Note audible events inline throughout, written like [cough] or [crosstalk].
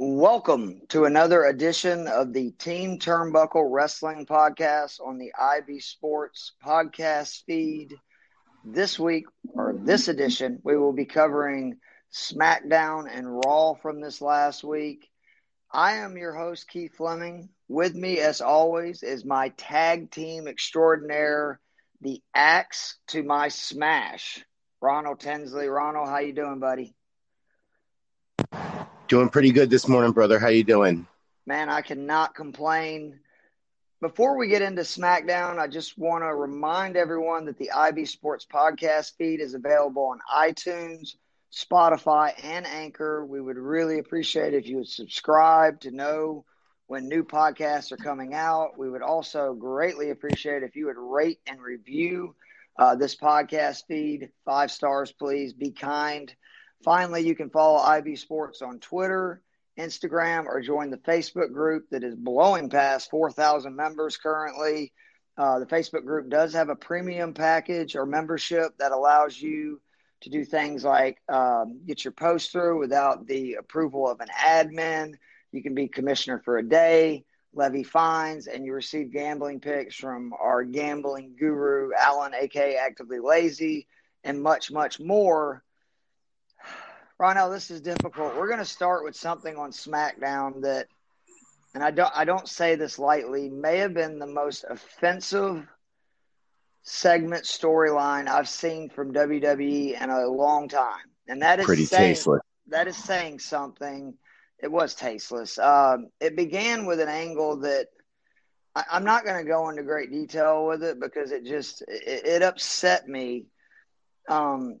Welcome to another edition of the Team Turnbuckle Wrestling Podcast on the IB Sports podcast feed. This week, or this edition, we will be covering SmackDown and Raw from this last week. I am your host, Keith Fleming. With me, as always, is my tag team extraordinaire, the axe to my smash, Ronald Tinsley. Ronald, how you doing, buddy? Doing pretty good this morning, brother. How you doing? Man, I cannot complain. Before we get into SmackDown, I just want to remind everyone that the IB Sports podcast feed is available on iTunes, Spotify, and Anchor. We would really appreciate if you would subscribe to know when new podcasts are coming out. We would also greatly appreciate if you would rate and review uh, this podcast feed. Five stars, please. Be kind. Finally, you can follow IB Sports on Twitter, Instagram, or join the Facebook group that is blowing past 4,000 members currently. Uh, the Facebook group does have a premium package or membership that allows you to do things like um, get your post through without the approval of an admin. You can be commissioner for a day, levy fines, and you receive gambling picks from our gambling guru, Alan, aka Actively Lazy, and much, much more. Ronald, this is difficult. We're going to start with something on SmackDown that, and I don't, I don't say this lightly, may have been the most offensive segment storyline I've seen from WWE in a long time, and that is pretty saying, tasteless. That is saying something. It was tasteless. Um, it began with an angle that I, am not going to go into great detail with it because it just it, it upset me. Um,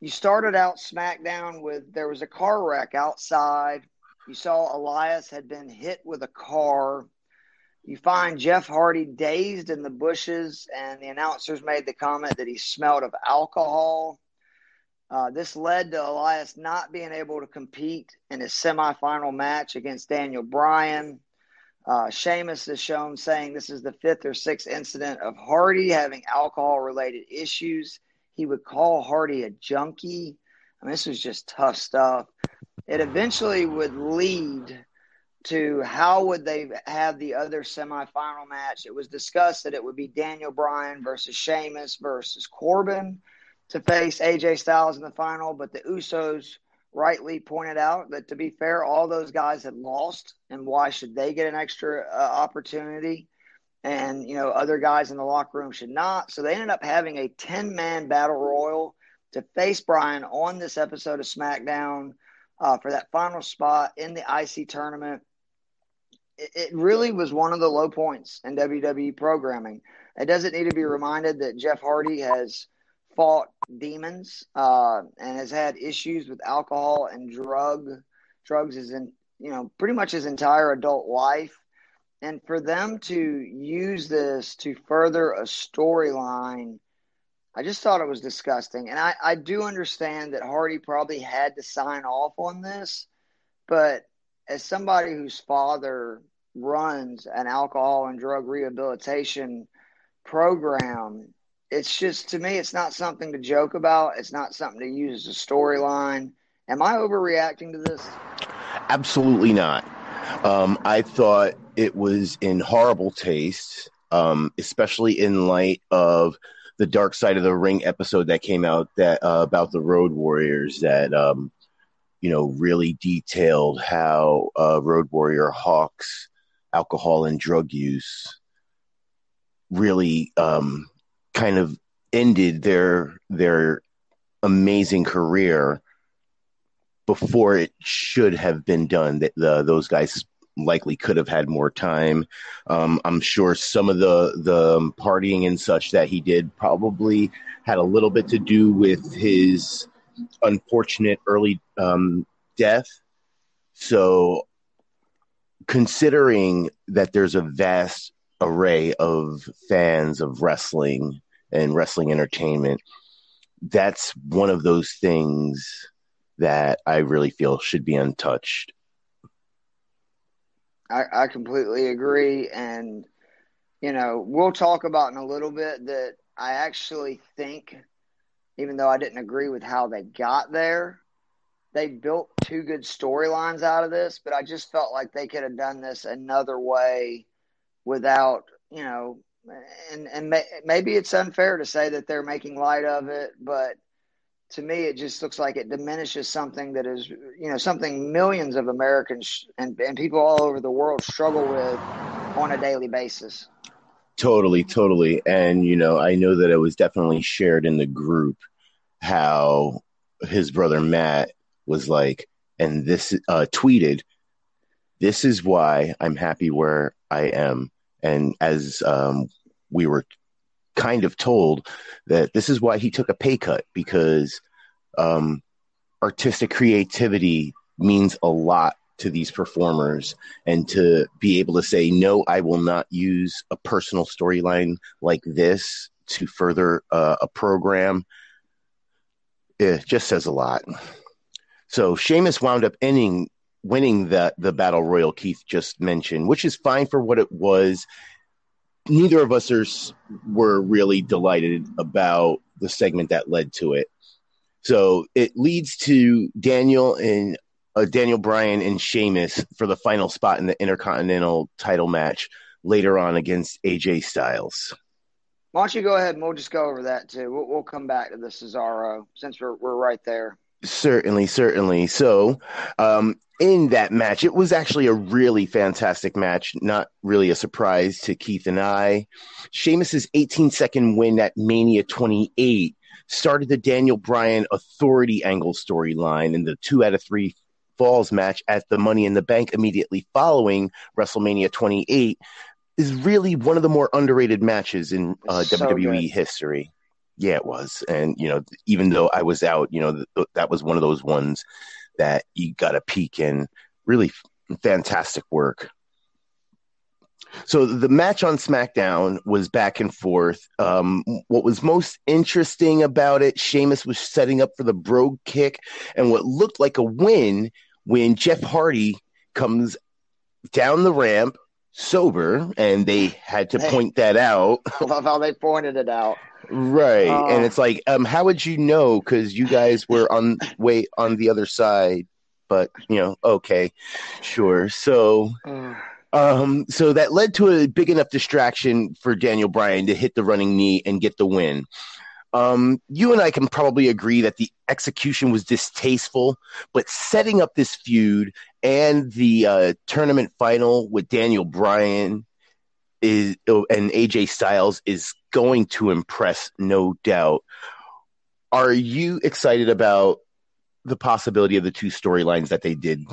you started out SmackDown with there was a car wreck outside. You saw Elias had been hit with a car. You find Jeff Hardy dazed in the bushes, and the announcers made the comment that he smelled of alcohol. Uh, this led to Elias not being able to compete in his semifinal match against Daniel Bryan. Uh, Sheamus is shown saying this is the fifth or sixth incident of Hardy having alcohol related issues. He would call Hardy a junkie. I mean, this was just tough stuff. It eventually would lead to how would they have the other semifinal match. It was discussed that it would be Daniel Bryan versus Sheamus versus Corbin to face AJ Styles in the final, but the Usos rightly pointed out that to be fair, all those guys had lost, and why should they get an extra uh, opportunity? And you know other guys in the locker room should not. So they ended up having a ten man battle royal to face Bryan on this episode of SmackDown uh, for that final spot in the IC tournament. It, it really was one of the low points in WWE programming. It doesn't need to be reminded that Jeff Hardy has fought demons uh, and has had issues with alcohol and drug drugs is in you know pretty much his entire adult life and for them to use this to further a storyline i just thought it was disgusting. And I, I do understand that hardy probably had to sign off on this but as somebody whose father runs an alcohol and drug rehabilitation program it's just to me it's not something to joke about. It's not something to use as a storyline. Am i overreacting to this? Absolutely not um, I thought it was in horrible taste, um, especially in light of the Dark Side of the Ring episode that came out that uh, about the Road Warriors that um, you know really detailed how uh, Road Warrior Hawks alcohol and drug use really um, kind of ended their their amazing career before it should have been done. That the, those guys likely could have had more time. Um, I'm sure some of the the partying and such that he did probably had a little bit to do with his unfortunate early um, death. So, considering that there's a vast array of fans of wrestling and wrestling entertainment, that's one of those things that I really feel should be untouched. I, I completely agree. And, you know, we'll talk about in a little bit that I actually think, even though I didn't agree with how they got there, they built two good storylines out of this, but I just felt like they could have done this another way without, you know, and and may, maybe it's unfair to say that they're making light of it, but to me, it just looks like it diminishes something that is, you know, something millions of Americans and, and people all over the world struggle with on a daily basis. Totally, totally. And, you know, I know that it was definitely shared in the group how his brother Matt was like, and this uh, tweeted, This is why I'm happy where I am. And as um, we were kind of told that this is why he took a pay cut because um, artistic creativity means a lot to these performers and to be able to say no i will not use a personal storyline like this to further uh, a program it just says a lot. So Sheamus wound up ending winning the the battle royal keith just mentioned which is fine for what it was neither of us are, were really delighted about the segment that led to it. So it leads to Daniel and uh, Daniel Bryan and Sheamus for the final spot in the Intercontinental title match later on against AJ Styles. Why don't you go ahead and we'll just go over that too. We'll, we'll come back to the Cesaro since we're we're right there. Certainly, certainly. So, um, in that match. It was actually a really fantastic match, not really a surprise to Keith and I. Sheamus's 18 second win at Mania 28 started the Daniel Bryan authority angle storyline in the two out of three falls match at the Money in the Bank immediately following WrestleMania 28 is really one of the more underrated matches in uh, so WWE good. history. Yeah, it was. And, you know, even though I was out, you know, th- that was one of those ones that you got a peek in. Really fantastic work. So the match on SmackDown was back and forth. Um, what was most interesting about it, Sheamus was setting up for the Brogue kick and what looked like a win when Jeff Hardy comes down the ramp sober, and they had to point that out. I [laughs] love how they pointed it out. Right. Uh, and it's like, um, how would you know? Because you guys were on way on the other side. But you know, okay, sure. So, uh, um, so that led to a big enough distraction for Daniel Bryan to hit the running knee and get the win. Um, you and I can probably agree that the execution was distasteful, but setting up this feud and the uh, tournament final with Daniel Bryan is and AJ Styles is going to impress, no doubt. Are you excited about the possibility of the two storylines that they did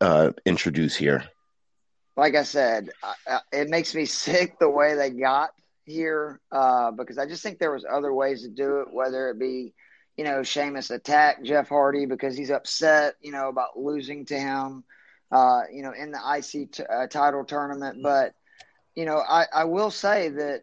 uh, introduce here? Like I said, it makes me [laughs] sick the way they got here uh, because I just think there was other ways to do it, whether it be, you know, Sheamus attack Jeff Hardy because he's upset, you know, about losing to him, uh, you know, in the IC t- uh, title tournament. But, you know, I, I will say that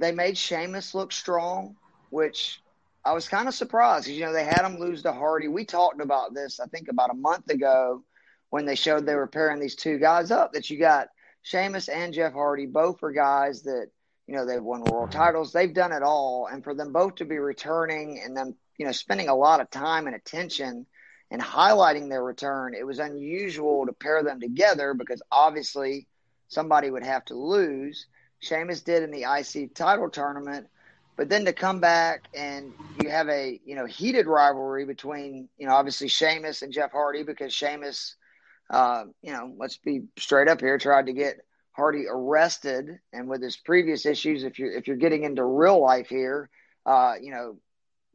they made Sheamus look strong, which I was kind of surprised you know, they had him lose to Hardy. We talked about this, I think, about a month ago when they showed they were pairing these two guys up that you got Sheamus and Jeff Hardy. Both are guys that, you know, they've won world titles. They've done it all. And for them both to be returning and them, you know, spending a lot of time and attention and highlighting their return, it was unusual to pair them together because obviously somebody would have to lose. Sheamus did in the IC title tournament. But then to come back and you have a you know heated rivalry between you know obviously Sheamus and Jeff Hardy because Sheamus, uh, you know let's be straight up here, tried to get Hardy arrested, and with his previous issues, if you're if you're getting into real life here, uh, you know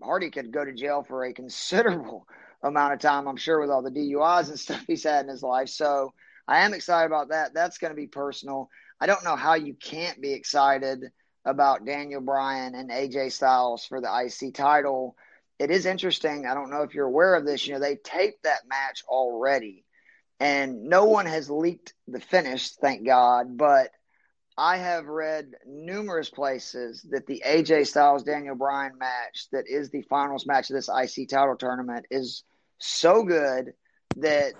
Hardy could go to jail for a [laughs] considerable amount of time, I'm sure, with all the DUIs and stuff he's had in his life. So I am excited about that. That's going to be personal. I don't know how you can't be excited about Daniel Bryan and AJ Styles for the IC title. It is interesting. I don't know if you're aware of this. You know, they taped that match already, and no one has leaked the finish, thank God. But I have read numerous places that the AJ Styles Daniel Bryan match, that is the finals match of this IC title tournament, is so good that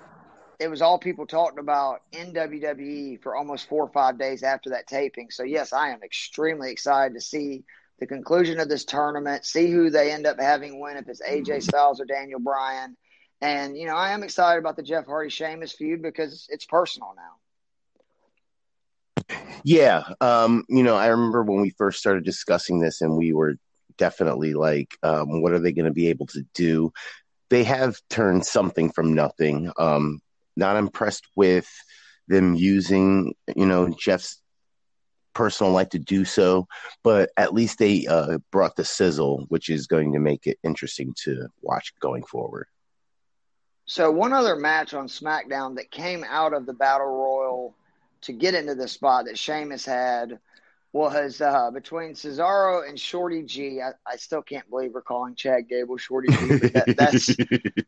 it was all people talking about in WWE for almost four or five days after that taping. So yes, I am extremely excited to see the conclusion of this tournament, see who they end up having win, if it's AJ Styles or Daniel Bryan. And you know, I am excited about the Jeff Hardy Sheamus feud because it's personal now. Yeah, um, you know, I remember when we first started discussing this, and we were definitely like, um, what are they going to be able to do? They have turned something from nothing. Um, not impressed with them using, you know, Jeff's personal life to do so, but at least they uh, brought the sizzle, which is going to make it interesting to watch going forward. So, one other match on SmackDown that came out of the Battle Royal to get into the spot that Sheamus had was uh, between Cesaro and Shorty G. I, I still can't believe we're calling Chad Gable Shorty G, but that, that's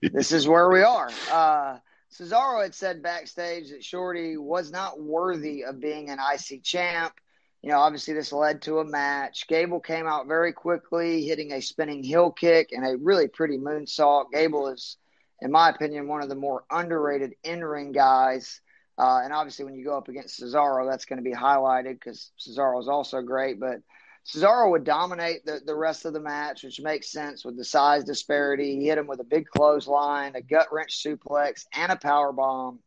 [laughs] this is where we are. Uh, Cesaro had said backstage that Shorty was not worthy of being an IC champ. You know, obviously this led to a match. Gable came out very quickly, hitting a spinning heel kick and a really pretty moonsault. Gable is, in my opinion, one of the more underrated in-ring guys. Uh, and obviously, when you go up against Cesaro, that's going to be highlighted because Cesaro is also great. But Cesaro would dominate the, the rest of the match, which makes sense with the size disparity. He hit him with a big clothesline, a gut wrench suplex, and a power bomb.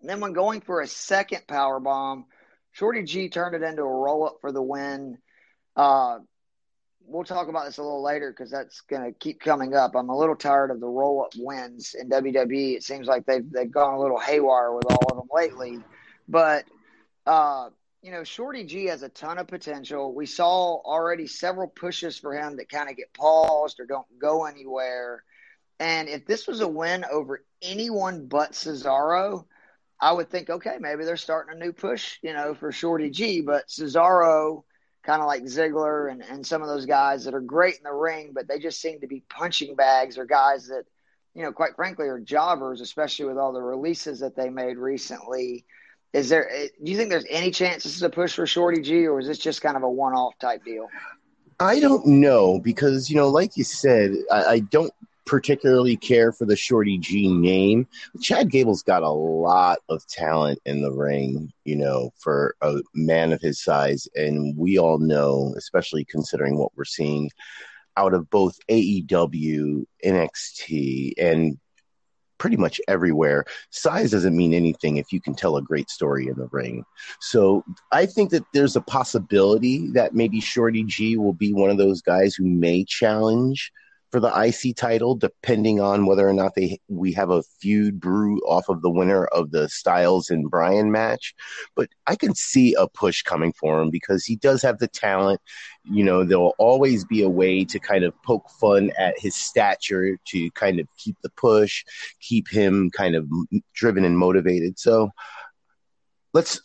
And then when going for a second power bomb, Shorty G turned it into a roll up for the win. Uh, we'll talk about this a little later because that's going to keep coming up. I'm a little tired of the roll up wins in WWE. It seems like they've they've gone a little haywire with all of them lately. But uh, you know, Shorty G has a ton of potential. We saw already several pushes for him that kind of get paused or don't go anywhere. And if this was a win over anyone but Cesaro, I would think, okay, maybe they're starting a new push, you know, for Shorty G. But Cesaro kind of like Ziggler and, and some of those guys that are great in the ring, but they just seem to be punching bags or guys that, you know, quite frankly, are jobbers, especially with all the releases that they made recently. Is there? Eh, do you think there's any chance this is a push for Shorty G, or is this just kind of a one-off type deal? I don't know because you know, like you said, I, I don't particularly care for the Shorty G name. Chad Gable's got a lot of talent in the ring, you know, for a man of his size. And we all know, especially considering what we're seeing out of both AEW, NXT, and pretty much everywhere. Size doesn't mean anything if you can tell a great story in the ring. So I think that there's a possibility that maybe Shorty G will be one of those guys who may challenge for the IC title, depending on whether or not they we have a feud brew off of the winner of the Styles and Bryan match. But I can see a push coming for him because he does have the talent. You know, there'll always be a way to kind of poke fun at his stature to kind of keep the push, keep him kind of driven and motivated. So let's.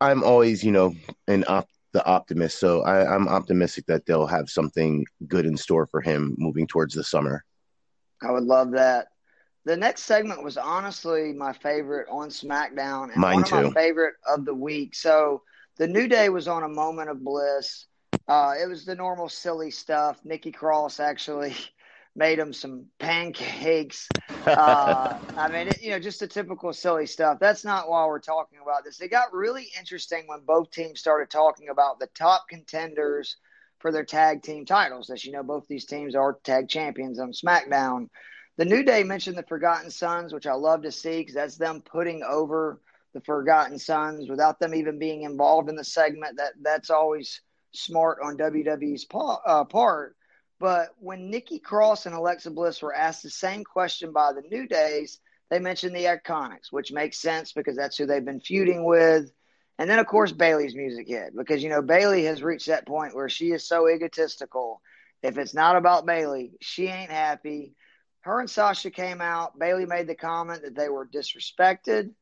I'm always, you know, an op- the optimist. So I, I'm optimistic that they'll have something good in store for him moving towards the summer. I would love that. The next segment was honestly my favorite on SmackDown and Mine one of too. my favorite of the week. So the New Day was on a moment of bliss. Uh, it was the normal silly stuff. Nikki Cross actually made him some pancakes. [laughs] Uh, I mean, it, you know, just the typical silly stuff. That's not why we're talking about this. It got really interesting when both teams started talking about the top contenders for their tag team titles. As you know, both these teams are tag champions on SmackDown. The New Day mentioned the Forgotten Sons, which I love to see because that's them putting over the Forgotten Sons without them even being involved in the segment. That that's always smart on WWE's pa- uh, part. But when Nikki Cross and Alexa Bliss were asked the same question by the New Days, they mentioned the Iconics, which makes sense because that's who they've been feuding with. And then, of course, Bayley's music hit because, you know, Bayley has reached that point where she is so egotistical. If it's not about Bayley, she ain't happy. Her and Sasha came out. Bayley made the comment that they were disrespected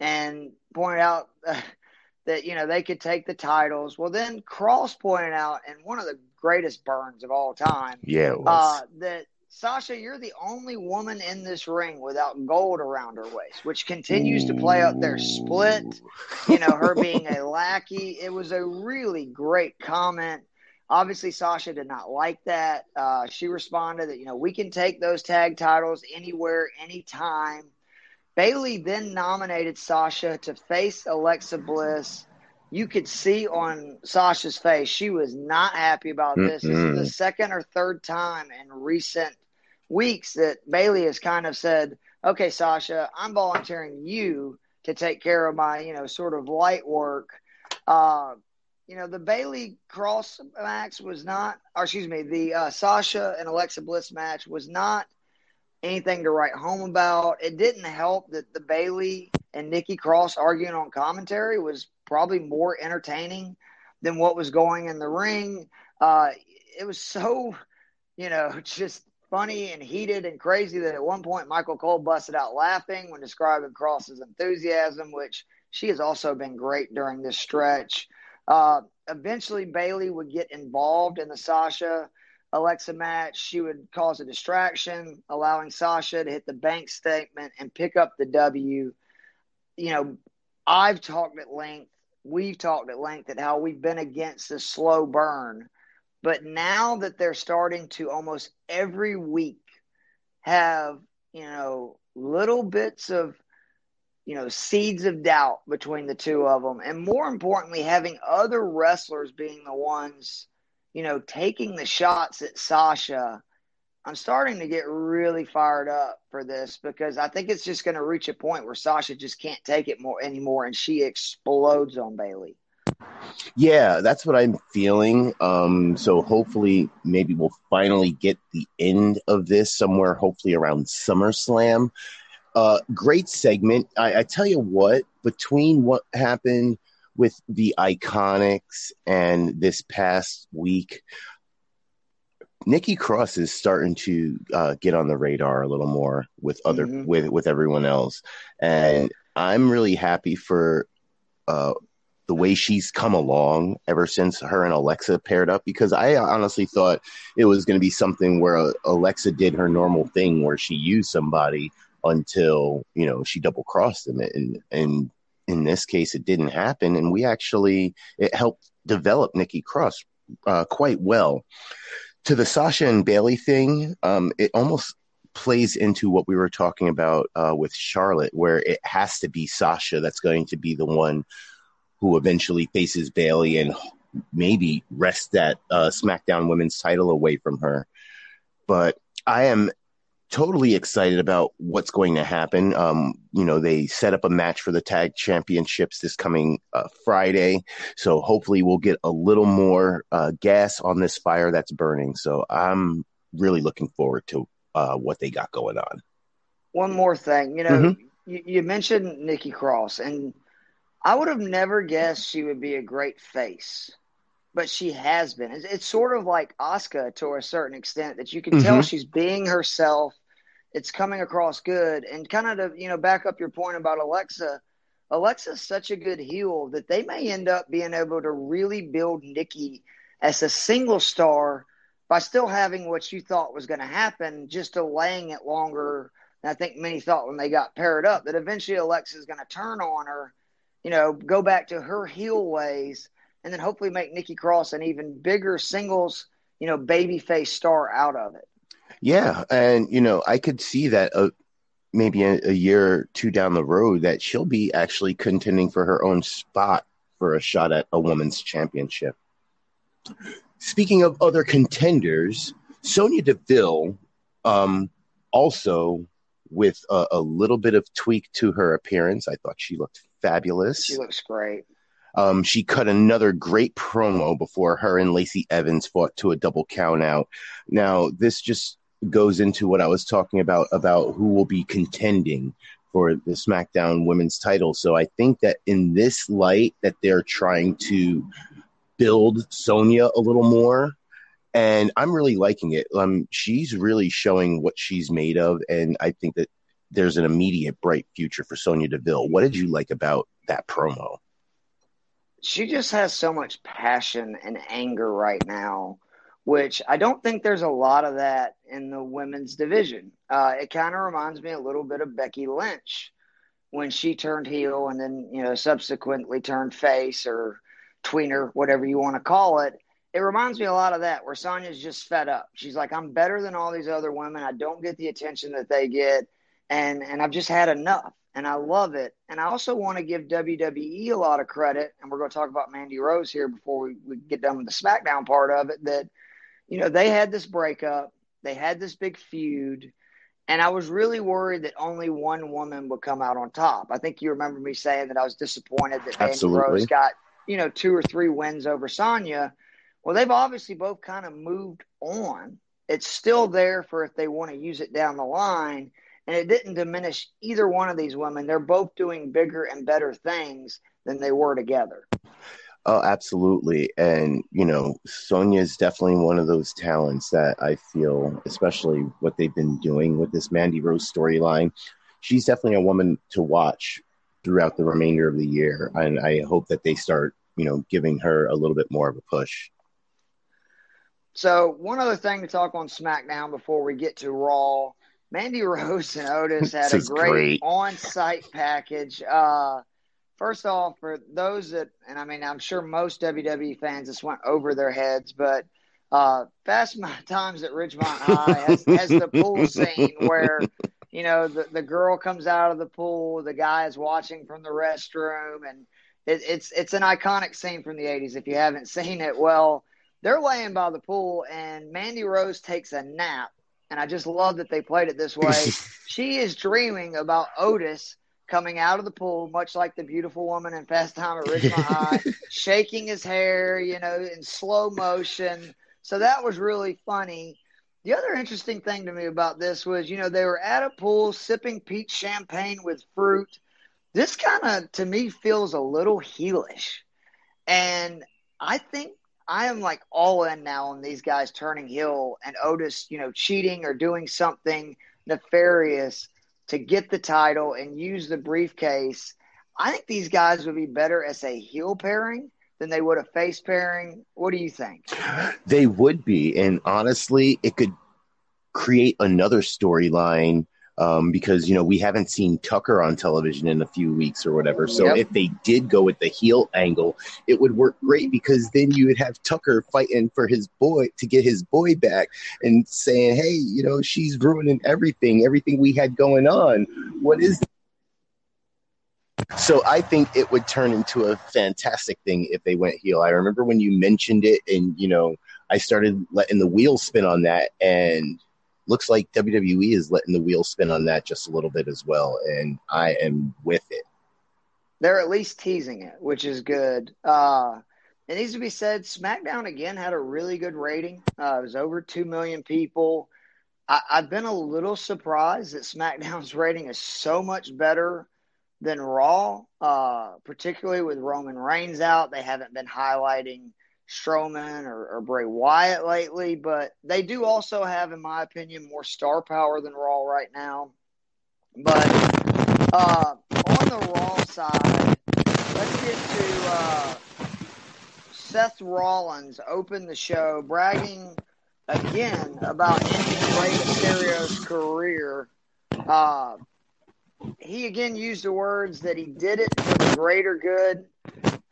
and pointed out uh, [laughs] that, you know, they could take the titles. Well, then Cross pointed out, and one of the greatest burns of all time. Yeah, it was. Uh, that Sasha, you're the only woman in this ring without gold around her waist, which continues Ooh. to play out their split. You know, her being a [laughs] lackey. It was a really great comment. Obviously, Sasha did not like that. Uh, she responded that, you know, we can take those tag titles anywhere, anytime. Bayley then nominated Sasha to face Alexa Bliss you could see on Sasha's face she was not happy about this. Mm-hmm. This is the second or third time in recent weeks that Bayley has kind of said, "Okay, Sasha, I'm volunteering you to take care of my, you know, sort of light work." Uh, you know, the Bayley Cross match was not, or excuse me, the uh, Sasha and Alexa Bliss match was not anything to write home about. It didn't help that the Bayley and Nikki Cross arguing on commentary was probably more entertaining than what was going in the ring. Uh, it was so, you know, [laughs] just funny and heated and crazy that at one point Michael Cole busted out laughing when describing Cross's enthusiasm, which she has also been great during this stretch. Uh, eventually, Bayley would get involved in the Sasha Alexa match. She would cause a distraction, allowing Sasha to hit the bank statement and pick up the W. You know, I've talked at length, we've talked at length at how we've been against the slow burn. But now that they're starting to almost every week have, you know, little bits of you know, seeds of doubt between the two of them. And more importantly, having other wrestlers being the ones, you know, taking the shots at Sasha. I'm starting to get really fired up for this because I think it's just going to reach a point where Sasha just can't take it more anymore and she explodes on Bayley. Yeah, that's what I'm feeling. Um, so hopefully, maybe we'll finally get the end of this somewhere, hopefully around SummerSlam. Uh, great segment. I, I tell you what, between what happened with the Iconics and this past week, Nikki Cross is starting to uh, get on the radar a little more with other mm-hmm. with with everyone else, and I'm really happy for uh, the way she's come along ever since her and Alexa paired up. Because I honestly thought it was going to be something where Alexa did her normal thing, where she used somebody until you know she double crossed him and and in this case it didn't happen and we actually it helped develop Nikki Cross uh, quite well to the Sasha and Bayley thing um, it almost plays into what we were talking about uh, with Charlotte where it has to be Sasha that's going to be the one who eventually faces Bayley and maybe wrest that uh, SmackDown Women's title away from her. But I am totally excited about what's going to happen. Um, you know, they set up a match for the tag championships this coming uh, Friday, so hopefully we'll get a little more uh, gas on this fire that's burning. So I'm really looking forward to uh, what they got going on. One more thing, you know, mm-hmm. you, you mentioned Nikki Cross, and I would have never guessed she would be a great face but she has been. It's, sort of like Asuka to a certain extent that you can mm-hmm. tell she's being herself it's coming across good. And kind of to, you know, back up your point about Alexa, Alexa's such a good heel that they may end up being able to really build Nikki as a single star by still having what you thought was going to happen, just delaying it longer. And I think many thought when they got paired up that eventually Alexa's going to turn on her, you know, go back to her heel ways, and then hopefully make Nikki Cross an even bigger singles, you know, babyface star out of it. Yeah, and you know, I could see that uh, maybe a, a, year or two down the road that she'll be actually contending for her own spot for a shot at a women's championship. Speaking of other contenders, Sonya Deville, um, also with a, a, little bit of tweak to her appearance, I thought she looked fabulous. She looks great. Um, she cut another great promo before her and Lacey Evans fought to a double count out. Now, this just goes into what I was talking about about who will be contending for the SmackDown Women's title. So I think that in this light that they're trying to build Sonya a little more and I'm really liking it. Um she's really showing what she's made of and I think that there's an immediate bright future for Sonya Deville. What did you like about that promo? She just has so much passion and anger right now which I don't think there's a lot of that in the women's division. Uh, it kind of reminds me a little bit of Becky Lynch when she turned heel and then, you know, subsequently turned face or tweener, whatever you want to call it. It reminds me a lot of that where Sonya's just fed up. She's like, I'm better than all these other women. I don't get the attention that they get. And, and I've just had enough and I love it. And I also want to give WWE a lot of credit. And we're going to talk about Mandy Rose here before we, we get done with the SmackDown part of it that – you know, they had this breakup. They had this big feud. And I was really worried that only one woman would come out on top. I think you remember me saying that I was disappointed that Absolutely. Mandy Rose got, you know, two or three wins over Sonya. Well, they've obviously both kind of moved on. It's still there for if they want to use it down the line. And it didn't diminish either one of these women. They're both doing bigger and better things than they were together. Oh, absolutely. And, you know, Sonya is definitely one of those talents that I feel, especially what they've been doing with this Mandy Rose storyline. She's definitely a woman to watch throughout the remainder of the year. And I hope that they start, you know, giving her a little bit more of a push. So, one other thing to talk on SmackDown before we get to Raw Mandy Rose and Otis [laughs] had a great, great. on site package. Uh, first off, for those that, and I mean, I'm sure most WWE fans just went over their heads, but uh, Fast [laughs] Times at Ridgemont High has, has the pool scene where, you know, the, the girl comes out of the pool, the guy is watching from the restroom, and it, it's it's an iconic scene from the 80s. If you haven't [laughs] seen it, well, they're laying by the pool, and Mandy Rose takes a nap. And I just love that they played it this way. [laughs] she is dreaming about Otis coming out of the pool, much like the beautiful woman in Fast Time at Ridgemont [laughs] High, shaking his hair, you know, in slow motion. So that was really funny. The other interesting thing to me about this was, you know, they were at a pool sipping peach champagne with fruit. This kind of, to me, feels a little heelish. And I think I am like all in now on these guys turning heel and Otis, you know, cheating or doing something nefarious to get the title and use the briefcase. I think these guys would be better as a heel pairing than they would a face pairing. What do you think? They would be. And honestly, it could create another storyline um, because you know we haven't seen Tucker on television in a few weeks or whatever. So yep. if they did go with the heel angle, it would work great because then you would have Tucker fighting for his boy to get his boy back and saying, "Hey, you know, she's ruining everything, everything we had going on. What is?" So I think it would turn into a fantastic thing if they went heel. I remember when you mentioned it, and you know, I started letting the wheels spin on that, and looks like WWE is letting the wheel spin on that just a little bit as well, and I am with it. They're at least teasing it, which is good. Uh, it needs to be said, SmackDown again had a really good rating. Uh, it was over two million people. I, have been a little surprised that SmackDown's [laughs] rating is so much better than Raw, uh, particularly with Roman Reigns out. They haven't been highlighting Strowman or, or, Bray Wyatt lately, but they do also have, in my opinion, more star power than Raw right now. But uh, on the Raw side, let's get to uh, Seth Rollins open the show bragging again about ending Rey Mysterio's career. Uh, he again used the words that he did it for the greater good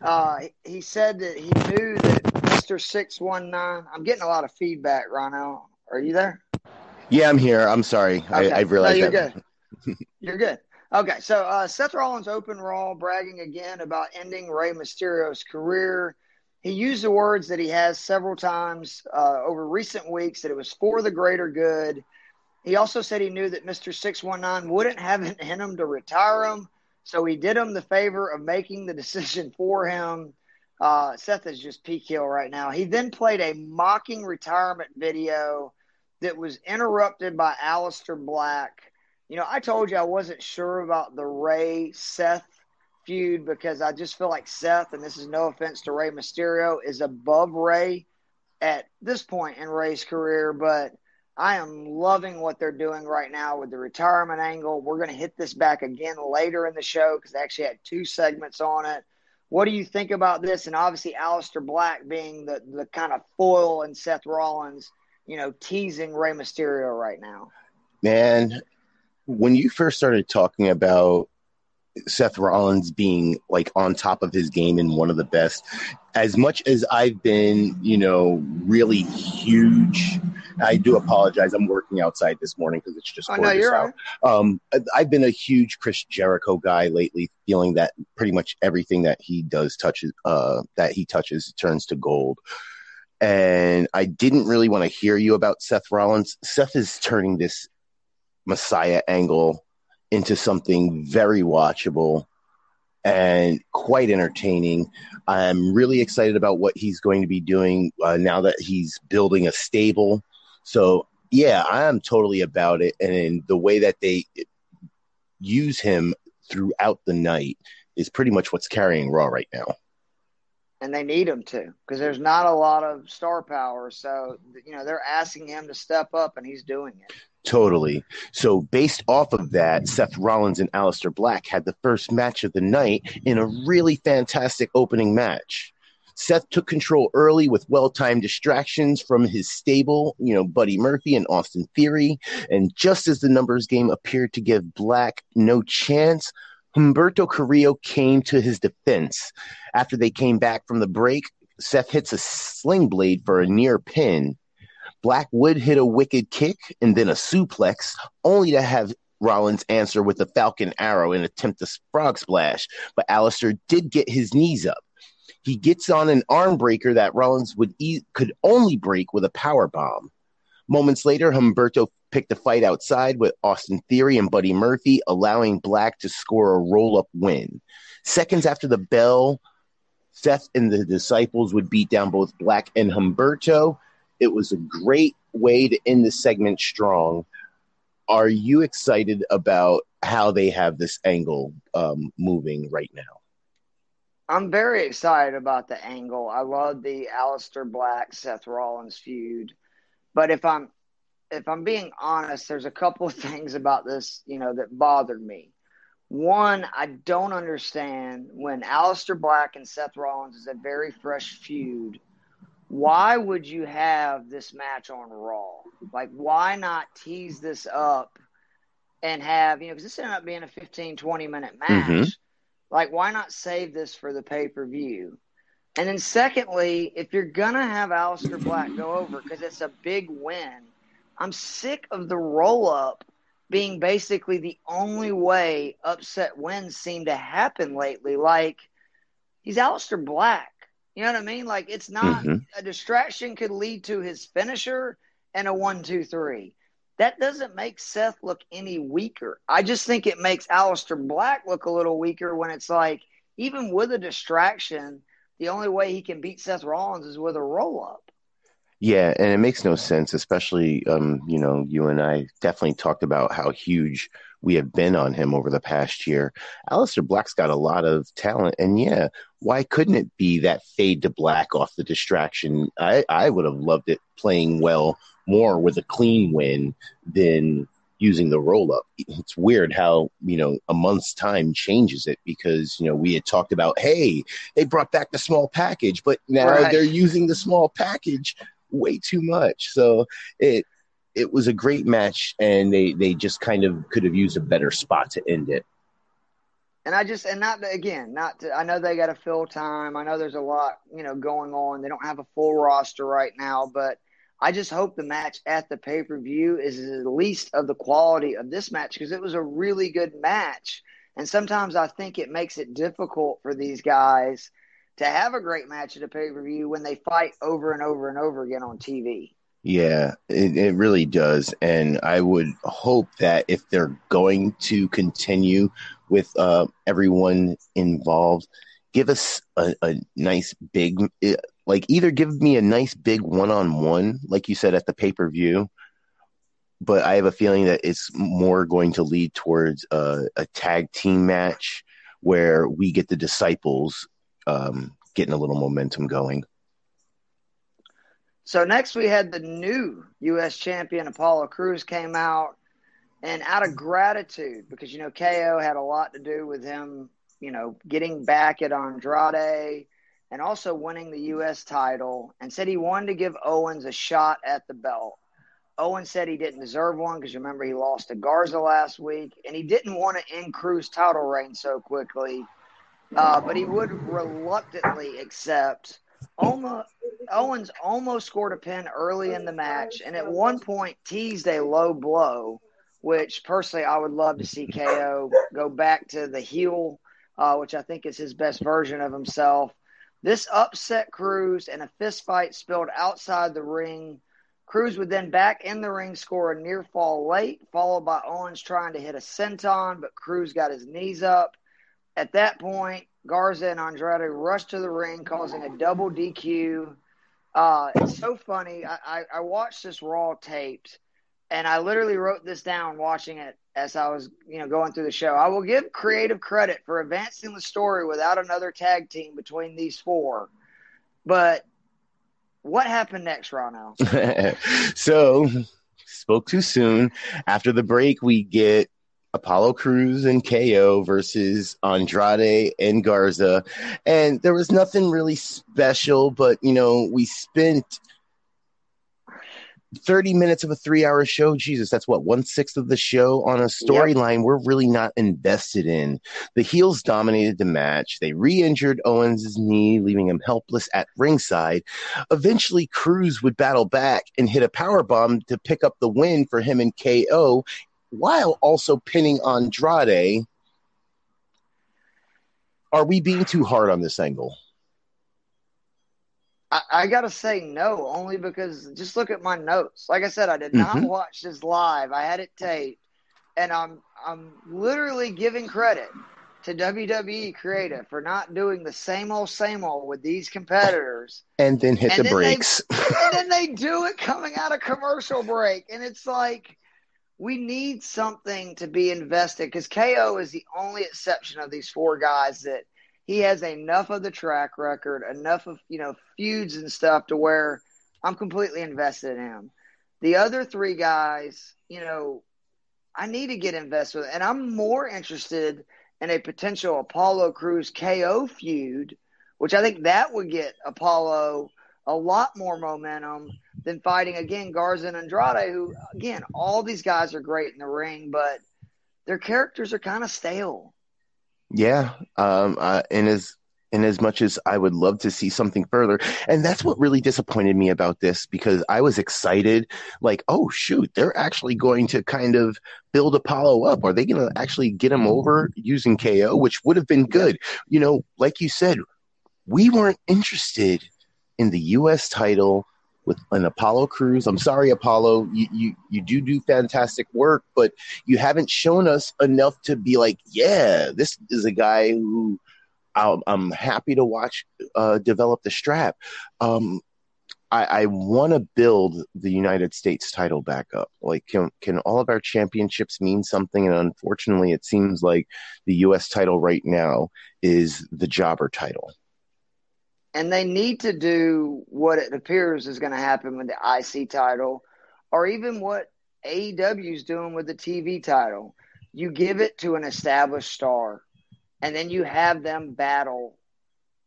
uh, he said that he knew that Mr. 619. I'm getting a lot of feedback, Rhino. Are you there? Yeah, I'm here. I'm sorry. Okay. I, I realized no, you're that. good. you're good. Okay, so uh, Seth Rollins open Raw bragging again about ending Rey Mysterio's career. He used the words that he has several times uh, over recent weeks that it was for the greater good. He also said he knew that Mr. 619 wouldn't have it [laughs] in him to retire him, so he did him the favor of making the decision for him. Uh, Seth is just peak heel right now. He then played a mocking retirement video that was interrupted by Aleister Black. You know, I told you I wasn't sure about the Rey Seth feud because I just feel like Seth, and this is no offense to Rey Mysterio, is above Rey at this point in Rey's career. But I am loving what they're doing right now with the retirement angle. We're going to hit this back again later in the show because they actually had two segments on it. What do you think about this? And obviously, Aleister Black being the, the kind of foil and Seth Rollins, you know, teasing Rey Mysterio right now. Man, when you first started talking about Seth Rollins being like on top of his game and one of the best. As much as I've been, you know, really huge, I do apologize. I'm working outside this morning because it's just oh, gorgeous no, out. Right. Um, I've been a huge Chris Jericho guy lately, feeling that pretty much everything that he does touches, uh, that he touches turns to gold. and I didn't really want to hear you about Seth Rollins. Seth is turning this Messiah angle into something very watchable and quite entertaining. I'm really excited about what he's going to be doing uh, now that he's building a stable. So, yeah, I am totally about it. And the way that they use him throughout the night is pretty much what's carrying Raw right now. And they need him to because there's not a lot of star power. So, you know, they're asking him to step up and he's doing it. Totally. So, based off of that, Seth Rollins and Aleister Black had the first match of the night in a really fantastic opening match. Seth took control early with well timed distractions from his stable, you know, Buddy Murphy and Austin Theory. And just as the numbers game appeared to give Black no chance, Humberto Carrillo came to his defense. After they came back from the break, Seth hits a sling blade for a near pin. Black would hit a wicked kick and then a suplex, only to have Rollins answer with a Falcon Arrow and attempt a frog splash. But Aleister did get his knees up. He gets on an arm breaker that Rollins would e- could only break with a power bomb. Moments later, Humberto picked a fight outside with Austin Theory and Buddy Murphy, allowing Black to score a roll up win. Seconds after the bell, Seth and the disciples would beat down both Black and Humberto. It was a great way to end the segment strong. Are you excited about how they have this angle um, moving right now? I'm very excited about the angle. I love the Aleister Black Seth Rollins feud. But if I'm if I'm being honest, there's a couple of [laughs] things about this, you know, that bothered me. One, I don't understand when Aleister Black and Seth Rollins is a very fresh feud why would you have this match on Raw? Like, why not tease this up and have, you know, because this ended up being a 15, 20 minute match. Mm-hmm. Like, why not save this for the pay per view? And then, secondly, if you're going to have Aleister Black go over because it's a big win, I'm sick of the roll up being basically the only way upset wins seem to happen lately. Like, he's Aleister Black. You know what I mean? Like it's not mm-hmm. a distraction could lead to his finisher and a one, two, three. That doesn't make Seth look any weaker. I just think it makes Aleister Black look a little weaker when it's like, even with a distraction, the only way he can beat Seth Rollins is with a roll up. Yeah, and it makes no sense, especially um, you know, you and I definitely talked about how huge we have been on him over the past year. Aleister Black's got a lot of talent, and yeah, why couldn't it be that fade to black off the distraction? I, I would have loved it playing well more with a clean win than using the roll up. It's weird how, you know, a month's time changes it because, you know, we had talked about, hey, they brought back the small package, but now right. they're using the small package way too much. So it it was a great match, and they they just kind of could have used a better spot to end it. And I just and not again, not to, I know they got to fill time. I know there's a lot you know going on. They don't have a full roster right now, but I just hope the match at the pay per view is at least of the quality of this match because it was a really good match. And sometimes I think it makes it difficult for these guys to have a great match at a pay per view when they fight over and over and over again on TV. Yeah, it, it really does. And I would hope that if they're going to continue with uh, everyone involved, give us a, a nice big, eh, like either give me a nice big one on one, like you said at the pay per view. But I have a feeling that it's more going to lead towards a, a tag team match where we get the disciples um, getting a little momentum going. So next we had the new U.S. champion Apollo Crews came out, and out of gratitude, because you know KO had a lot to do with him, you know, getting back at Andrade and also winning the U.S. title, and said he wanted to give Owens a shot at the belt. Owens said he didn't deserve one because remember he lost to Garza last week, and he didn't want to end Crews' title reign so quickly, uh, but he would reluctantly accept almost Owens almost scored a pin early in the match, and at one point teased a low blow, which personally I would love to see KO go back to the heel, uh, which I think is his best version of himself. This upset Crews and a fist fight spilled outside the ring. Crews would then back in the ring score a near fall late, followed by Owens trying to hit a senton, but Crews got his knees up. At that point, Garza and Andrade rushed to the ring, causing a double DQ. Uh, it's so funny. I, I, I watched this Raw taped, and I literally wrote this down watching it as I was, you know, going through the show. I will give creative credit for advancing the story without another tag team between these four. But what happened next, Ronno? [laughs] so, spoke too soon. After the break, we get Apollo Crews and KO versus Andrade and Garza. And there was nothing really special, but, you know, we spent 30 minutes of a three hour show. Jesus, that's what, one sixth of the show on a storyline yep. we're really not invested in. The heels dominated the match. They re injured Owens' knee, leaving him helpless at ringside. Eventually, Crews would battle back and hit a power bomb to pick up the win for him and KO while also pinning Andrade. Are we being too hard on this angle? I, I, gotta say no, only because just look at my notes. Like I said, I did not mm-hmm. watch this live. I had it taped, and I'm I'm literally giving credit to WWE Creative for not doing the same old same old with these competitors. And then hit and the then brakes. They, and then [laughs] they do it coming out of commercial break, and it's like we need something to be invested because KO is the only exception of these four guys that he has enough of the track record, enough of you know feuds and stuff to where I'm completely invested in him. The other three guys, you know, I need to get invested with, and I'm more interested in a potential Apollo Crews KO feud, which I think that would get Apollo a lot more momentum than fighting again Garza and Andrade, who again all these guys are great in the ring, but their characters are kind of stale. Yeah, um, uh, and as and as much as I would love to see something further, and that's what really disappointed me about this because I was excited, like, oh shoot, they're actually going to kind of build Apollo up. Are they going to actually get him over using KO, which would have been good? You know, like you said, we weren't interested in the U.S. title with an Apollo Crews. I'm sorry, Apollo, you, you you do do fantastic work, but you haven't shown us enough to be like, yeah, this is a guy who I'm, I'm happy to watch uh, develop the strap. Um, I, I want to build the United States title back up. Like, can can all of our championships mean something? And unfortunately, it seems like the U.S. title right now is the jobber title and they need to do what it appears is going to happen with the IC title, or even what AEW is doing with the TV title. You give it to an established star, and then you have them battle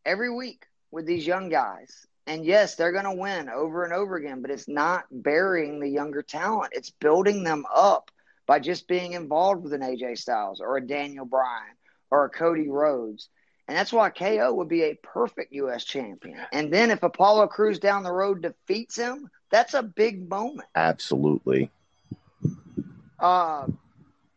every week with these young guys. And yes, they're going to win over and over again, but it's not burying the younger talent. It's building them up by just being involved with an AJ Styles or a Daniel Bryan or a Cody Rhodes. And that's why KO would be a perfect U.S. champion. And then if Apollo Crews down the road defeats him, that's a big moment. Absolutely. Uh, I,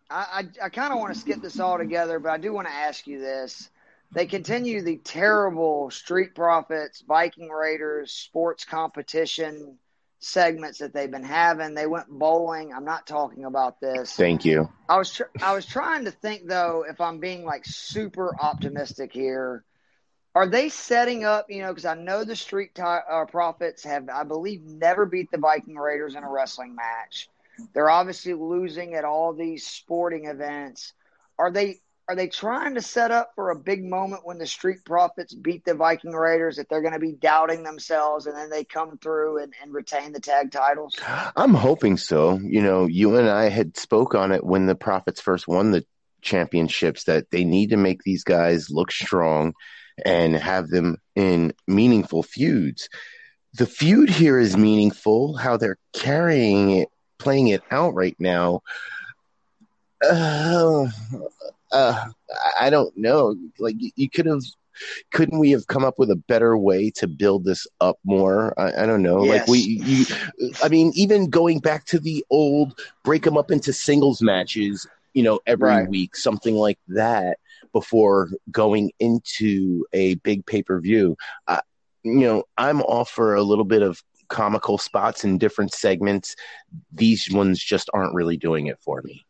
I, I kind of want to skip this all together, but I do want to ask you this. They continue the terrible Street Profits, Viking Raiders sports competition segments that they've been having. They went bowling. I'm not talking about this. Thank you. I was tr- I was trying to think though if I'm being like super optimistic here. Are they setting up, you know, because I know the Street t- uh, Profits have, I believe, never beat the Viking Raiders in a wrestling match. They're obviously losing at all these sporting events. Are they are they trying to set up for a big moment when the Street Profits beat the Viking Raiders that they're going to be doubting themselves and then they come through and, and retain the tag titles? I'm hoping so. You know, you and I had spoke on it when the Profits first won the championships that they need to make these guys look strong and have them in meaningful feuds. The feud here is meaningful, how they're carrying it, playing it out right now. Uh, uh, I don't know. Like you could have, couldn't we have come up with a better way to build this up more? I, I don't know. Yes. Like we, you, I mean, even going back to the old break them up into singles matches, you know, every right. week, something like that. before going into a big pay per view. Uh, you know, I'm all for a little bit of comical spots in different segments. These ones just aren't really doing it for me.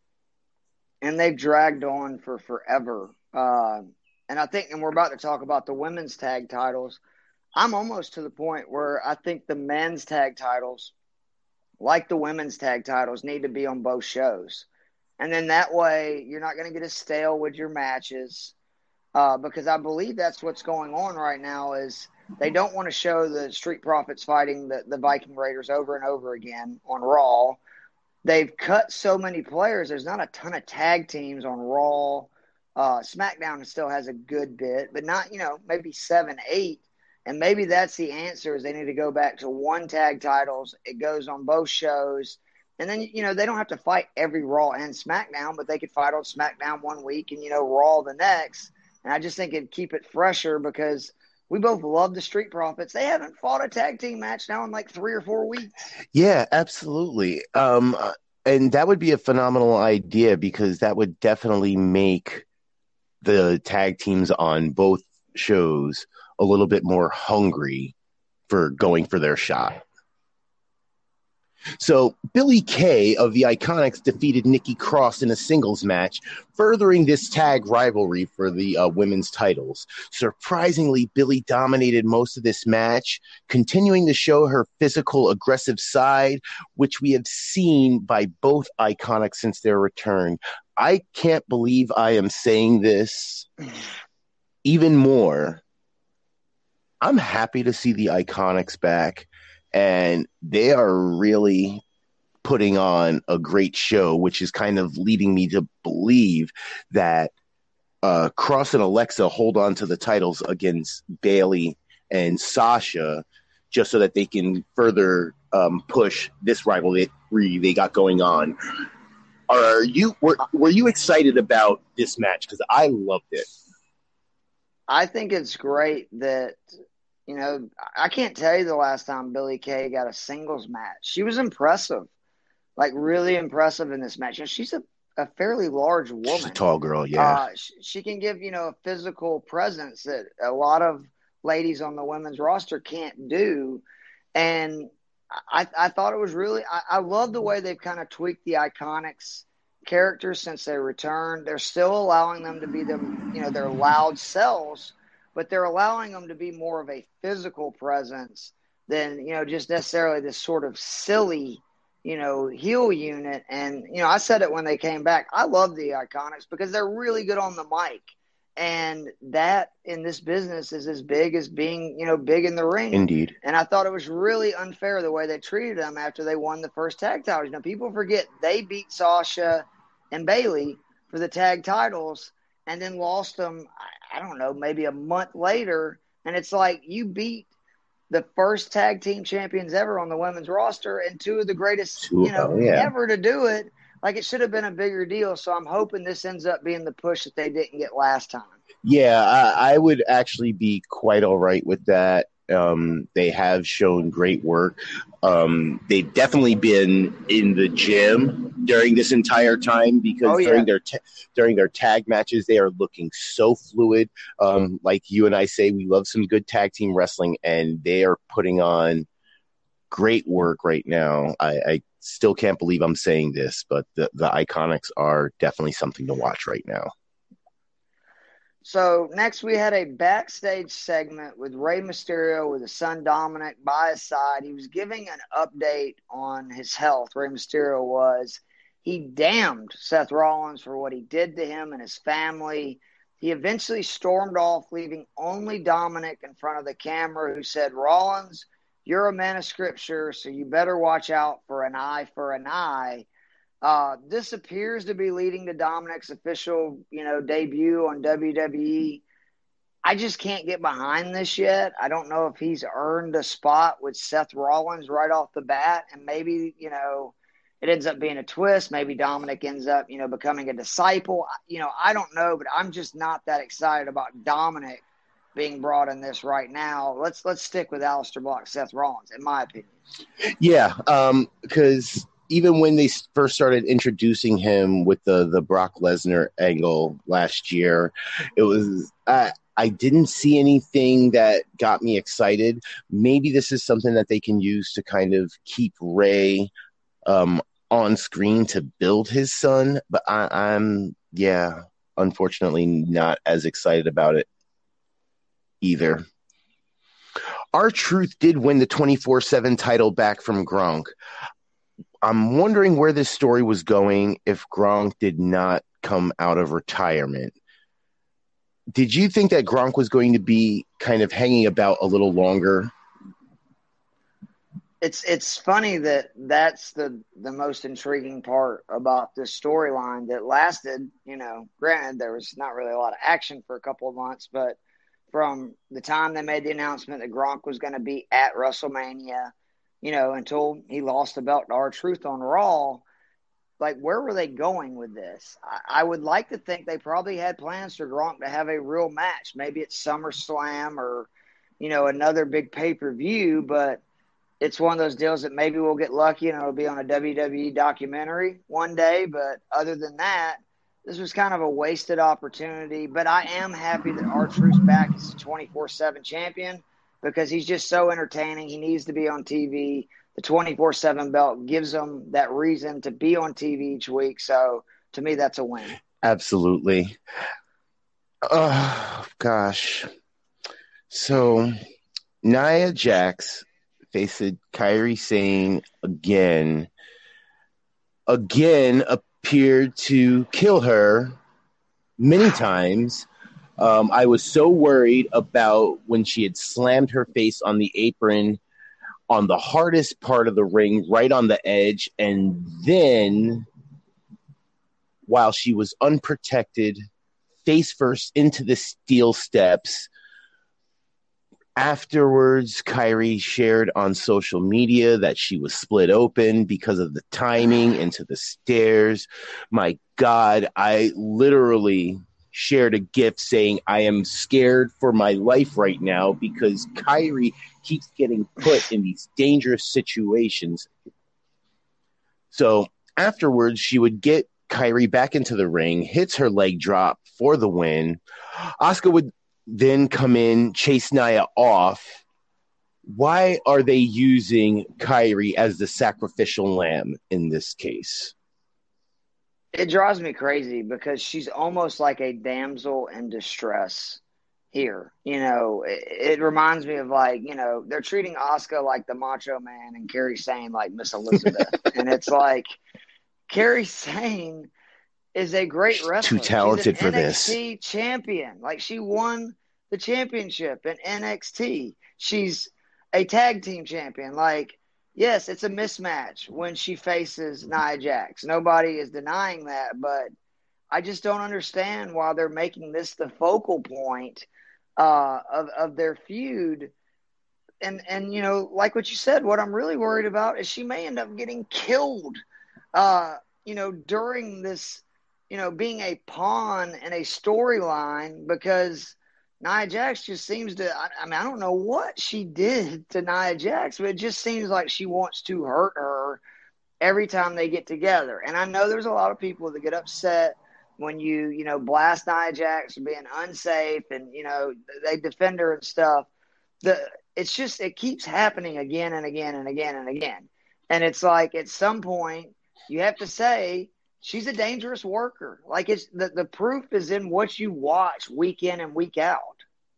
And they've dragged on for forever. Uh, and I think, and we're about to talk about the women's tag titles. I'm almost to the point where I think the men's tag titles, like the women's tag titles, need to be on both shows. And then that way, you're not going to get a stale with your matches. Uh, because I believe that's what's going on right now is they don't want to show the Street Profits fighting the, the Viking Raiders over and over again on Raw. They've cut so many players. There's not a ton of tag teams on Raw. Uh, SmackDown still has a good bit, but not, you know, maybe seven, eight. And maybe that's the answer is they need to go back to one tag titles. It goes on both shows. And then, you know, they don't have to fight every Raw and SmackDown, but they could fight on SmackDown one week and, you know, Raw the next. And I just think it'd keep it fresher because we both love the Street Profits. They haven't fought a tag team match now in like three or four weeks. Yeah, absolutely. Um, and that would be a phenomenal idea because that would definitely make the tag teams on both shows a little bit more hungry for going for their shot. So Billie Kay of the Iconics defeated Nikki Cross in a singles match, furthering this tag rivalry for the uh, women's titles. Surprisingly, Billie dominated most of this match, continuing to show her physical, aggressive side, which we have seen by both Iconics since their return. I can't believe I am saying this even more. I'm happy to see the Iconics back and they are really putting on a great show, which is kind of leading me to believe that uh, Cross and Alexa hold on to the titles against Bayley and Sasha, just so that they can further um, push this rivalry they got going on. Are you were were you excited about this match? Because I loved it. I think it's great that you know, I can't tell you the last time Billie Kay got a singles match. She was impressive, like really impressive in this match. And she's a, a fairly large woman. She's a tall girl, yeah. Uh, she, she, can give, you know, a physical presence that a lot of ladies on the women's roster can't do. And I, I thought it was really, I, I love the way they've kind of tweaked the Iconics characters since they returned. They're still allowing them to be them, you know, their loud selves but they're allowing them to be more of a physical presence than you know just necessarily this sort of silly you know heel unit. And you know i said it when they came back. I love the iconics because they're really good on the mic. And that in this business is as big as being you know big in the ring. Indeed. And i thought it was really unfair the way they treated them after they won the first tag titles. You know people forget they beat sasha and bayley for the tag titles and then lost them I don't know, maybe a month later. And it's like you beat the first tag team champions ever on the women's roster and two of the greatest, you know, oh, yeah. ever to do it. Like it should have been a bigger deal. So I'm hoping this ends up being the push that they didn't get last time. Yeah, I, I would actually be quite all right with that. Um, they have shown great work. Um, they've definitely been in the gym during this entire time because oh, yeah. during their during their tag matches they are looking so fluid. Um, like you and I say, we love some good tag team wrestling, and they are putting on great work right now. I, I still can't believe I'm saying this, but the the Iconics are definitely something to watch right now. So next we had a backstage segment with Rey Mysterio with his son Dominic by his side. He was giving an update on his health. Rey Mysterio was. He damned Seth Rollins for what he did to him and his family. He eventually stormed off, leaving only Dominic in front of the camera, who said, Rollins, you're a man of scripture, so you better watch out for an eye for an eye. Uh, this appears to be leading to Dominic's official, you know, debut on WWE. I just can't get behind this yet. I don't know if he's earned a spot with Seth Rollins right off the bat, and maybe you know it ends up being a twist. Maybe Dominic ends up, you know, becoming a disciple. You know, I don't know, but I'm just not that excited about Dominic being brought in this right now. Let's let's stick with Aleister Black, Seth Rollins, in my opinion. Yeah, because um, even when they first started introducing him with the the Brock Lesnar angle last year, it was I I didn't see anything that got me excited. Maybe this is something that they can use to kind of keep Rey um, on screen to build his son, but I, I'm yeah, unfortunately not as excited about it either. R-Truth did win the 24 7 title back from Gronk. I'm wondering where this story was going if Gronk did not come out of retirement. Did you think that Gronk was going to be kind of hanging about a little longer? It's it's funny that that's the the most intriguing part about this storyline that lasted. You know, granted there was not really a lot of action for a couple of months, but from the time they made the announcement that Gronk was going to be at WrestleMania, you know, until he lost the belt to R-Truth on Raw, like where were they going with this? I, I, would like to think they probably had plans for Gronk to have a real match. Maybe it's SummerSlam or, you know, another big pay per view, but it's one of those deals that maybe we'll get lucky and it'll be on a WWE documentary one day. But other than that, this was kind of a wasted opportunity. But I am happy that R-Truth's back as a 24 7 champion because he's just so entertaining. He needs to be on TV. The 24 7 belt gives him that reason to be on TV each week. So to me, that's a win. Absolutely. Oh, gosh. So Nia Jax faced Kairi Sane again. Again, appeared to kill her many times. Um, I was so worried about when she had slammed her face on the apron on the hardest part of the ring, right on the edge, and then while she was unprotected, face first into the steel steps, Afterwards, Kairi shared on social media that she was split open because of the timing into the stairs. My God, I literally shared a gift saying, I am scared for my life right now because Kairi keeps getting put in these dangerous situations. So afterwards, she would get Kairi back into the ring, hits her leg drop for the win. Asuka would then come in, chase Nia off. Why are they using Kairi as the sacrificial lamb in this case? It drives me crazy because she's almost like a damsel in distress here. You know, it, it, reminds me of like, you know, they're treating Asuka like the Macho Man and Kairi Sane like Miss Elizabeth. [laughs] and it's like Kairi Sane is a great wrestler. Too talented for NXT this. champion. Like she won the championship in NXT. She's a tag team champion. Like, yes, it's a mismatch when she faces Nia Jax. Nobody is denying that, but I just don't understand why they're making this the focal point uh, of of their feud. And and you know, like what you said, what I'm really worried about is she may end up getting killed. Uh, you know, during this, you know, being a pawn in a storyline because Nia Jax just seems to. I, I, mean, I don't know what she did [laughs] to Nia Jax, but it just seems like she wants to hurt her every time they get together. And I know there's a lot of people that get upset when you, you know, blast Nia Jax for being unsafe and you know they defend her and stuff. The it's just it keeps happening again and again and again and again. And it's like at some point you have to say she's a dangerous worker. Like it's the, the proof is in what you watch week in and week out.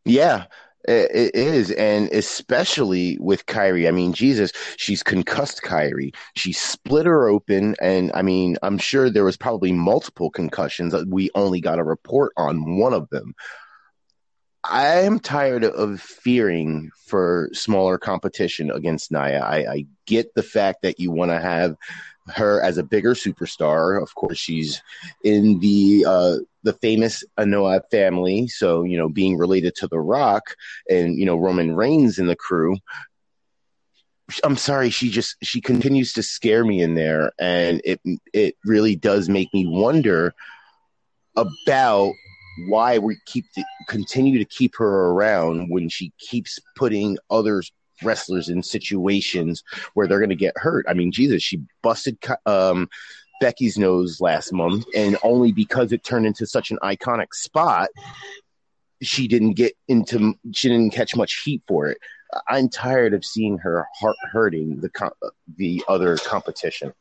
Yeah, it is, and especially with Kairi. I mean, Jesus, she's concussed Kairi. She split her open, and I mean, I'm sure there was probably multiple concussions. Uh, we only got a report on one of them. I am tired of fearing for smaller competition against Nia. I, I get the fact that you want to have her as a bigger superstar. Of course, she's in the uh, the famous Anoa'i family, so you know, being related to The Rock and you know Roman Reigns in the crew. I'm sorry, she just she continues to scare me in there, and it it really does make me wonder about why we keep to, continue to keep her around when she keeps putting others wrestlers in situations where they're going to get hurt. I mean, Jesus, she busted um, Becky's nose last month, and only because it turned into such an iconic spot, she didn't get into she didn't catch much heat for it. I'm tired of seeing her heart hurting the the other competition.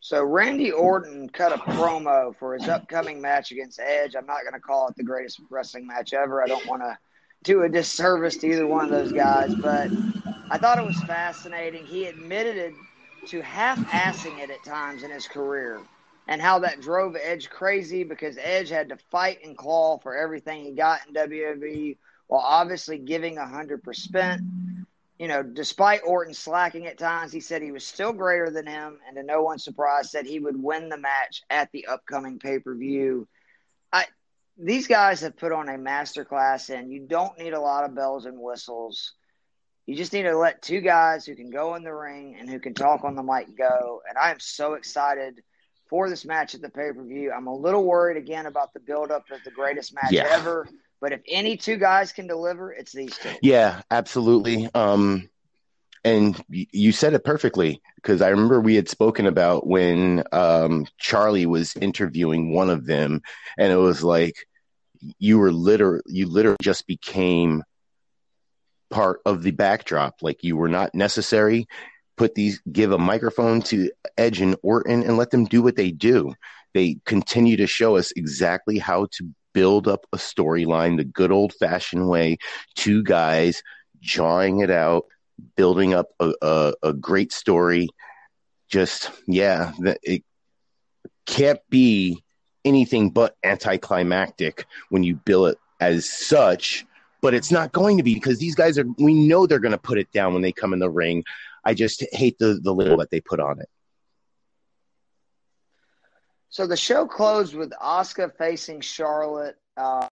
So Randy Orton cut a promo for his upcoming match against Edge. I'm not going to call it the greatest wrestling match ever. I don't want to do a disservice to either one of those guys, but I thought it was fascinating. He admitted to half-assing it at times in his career and how that drove Edge crazy because Edge had to fight and claw for everything he got in WWE while obviously giving 100%. You know, despite Orton slacking at times, he said he was still greater than him, and to no one's surprise, said he would win the match at the upcoming pay per view. I these guys have put on a masterclass, and you don't need a lot of bells and whistles. You just need to let two guys who can go in the ring and who can talk on the mic go. And I am so excited for this match at the pay per view. I'm a little worried again about the build up of the greatest match yeah. ever. But if any two guys can deliver, it's these two. Yeah, absolutely. Um, and you said it perfectly because I remember we had spoken about when um, Charlie was interviewing one of them, and it was like you were literally you literally just became part of the backdrop. Like you were not necessary. Put these, give a microphone to Edge and Orton, and let them do what they do. They continue to show us exactly how to build up a storyline the good old fashioned way. Two guys jawing it out, building up a, a, a great story. Just, yeah, it can't be anything but anticlimactic when you bill it as such. But it's not going to be because these guys are, we know they're going to put it down when they come in the ring. I just hate the, the label that they put on it. So the show closed with Asuka facing Charlotte. Uh,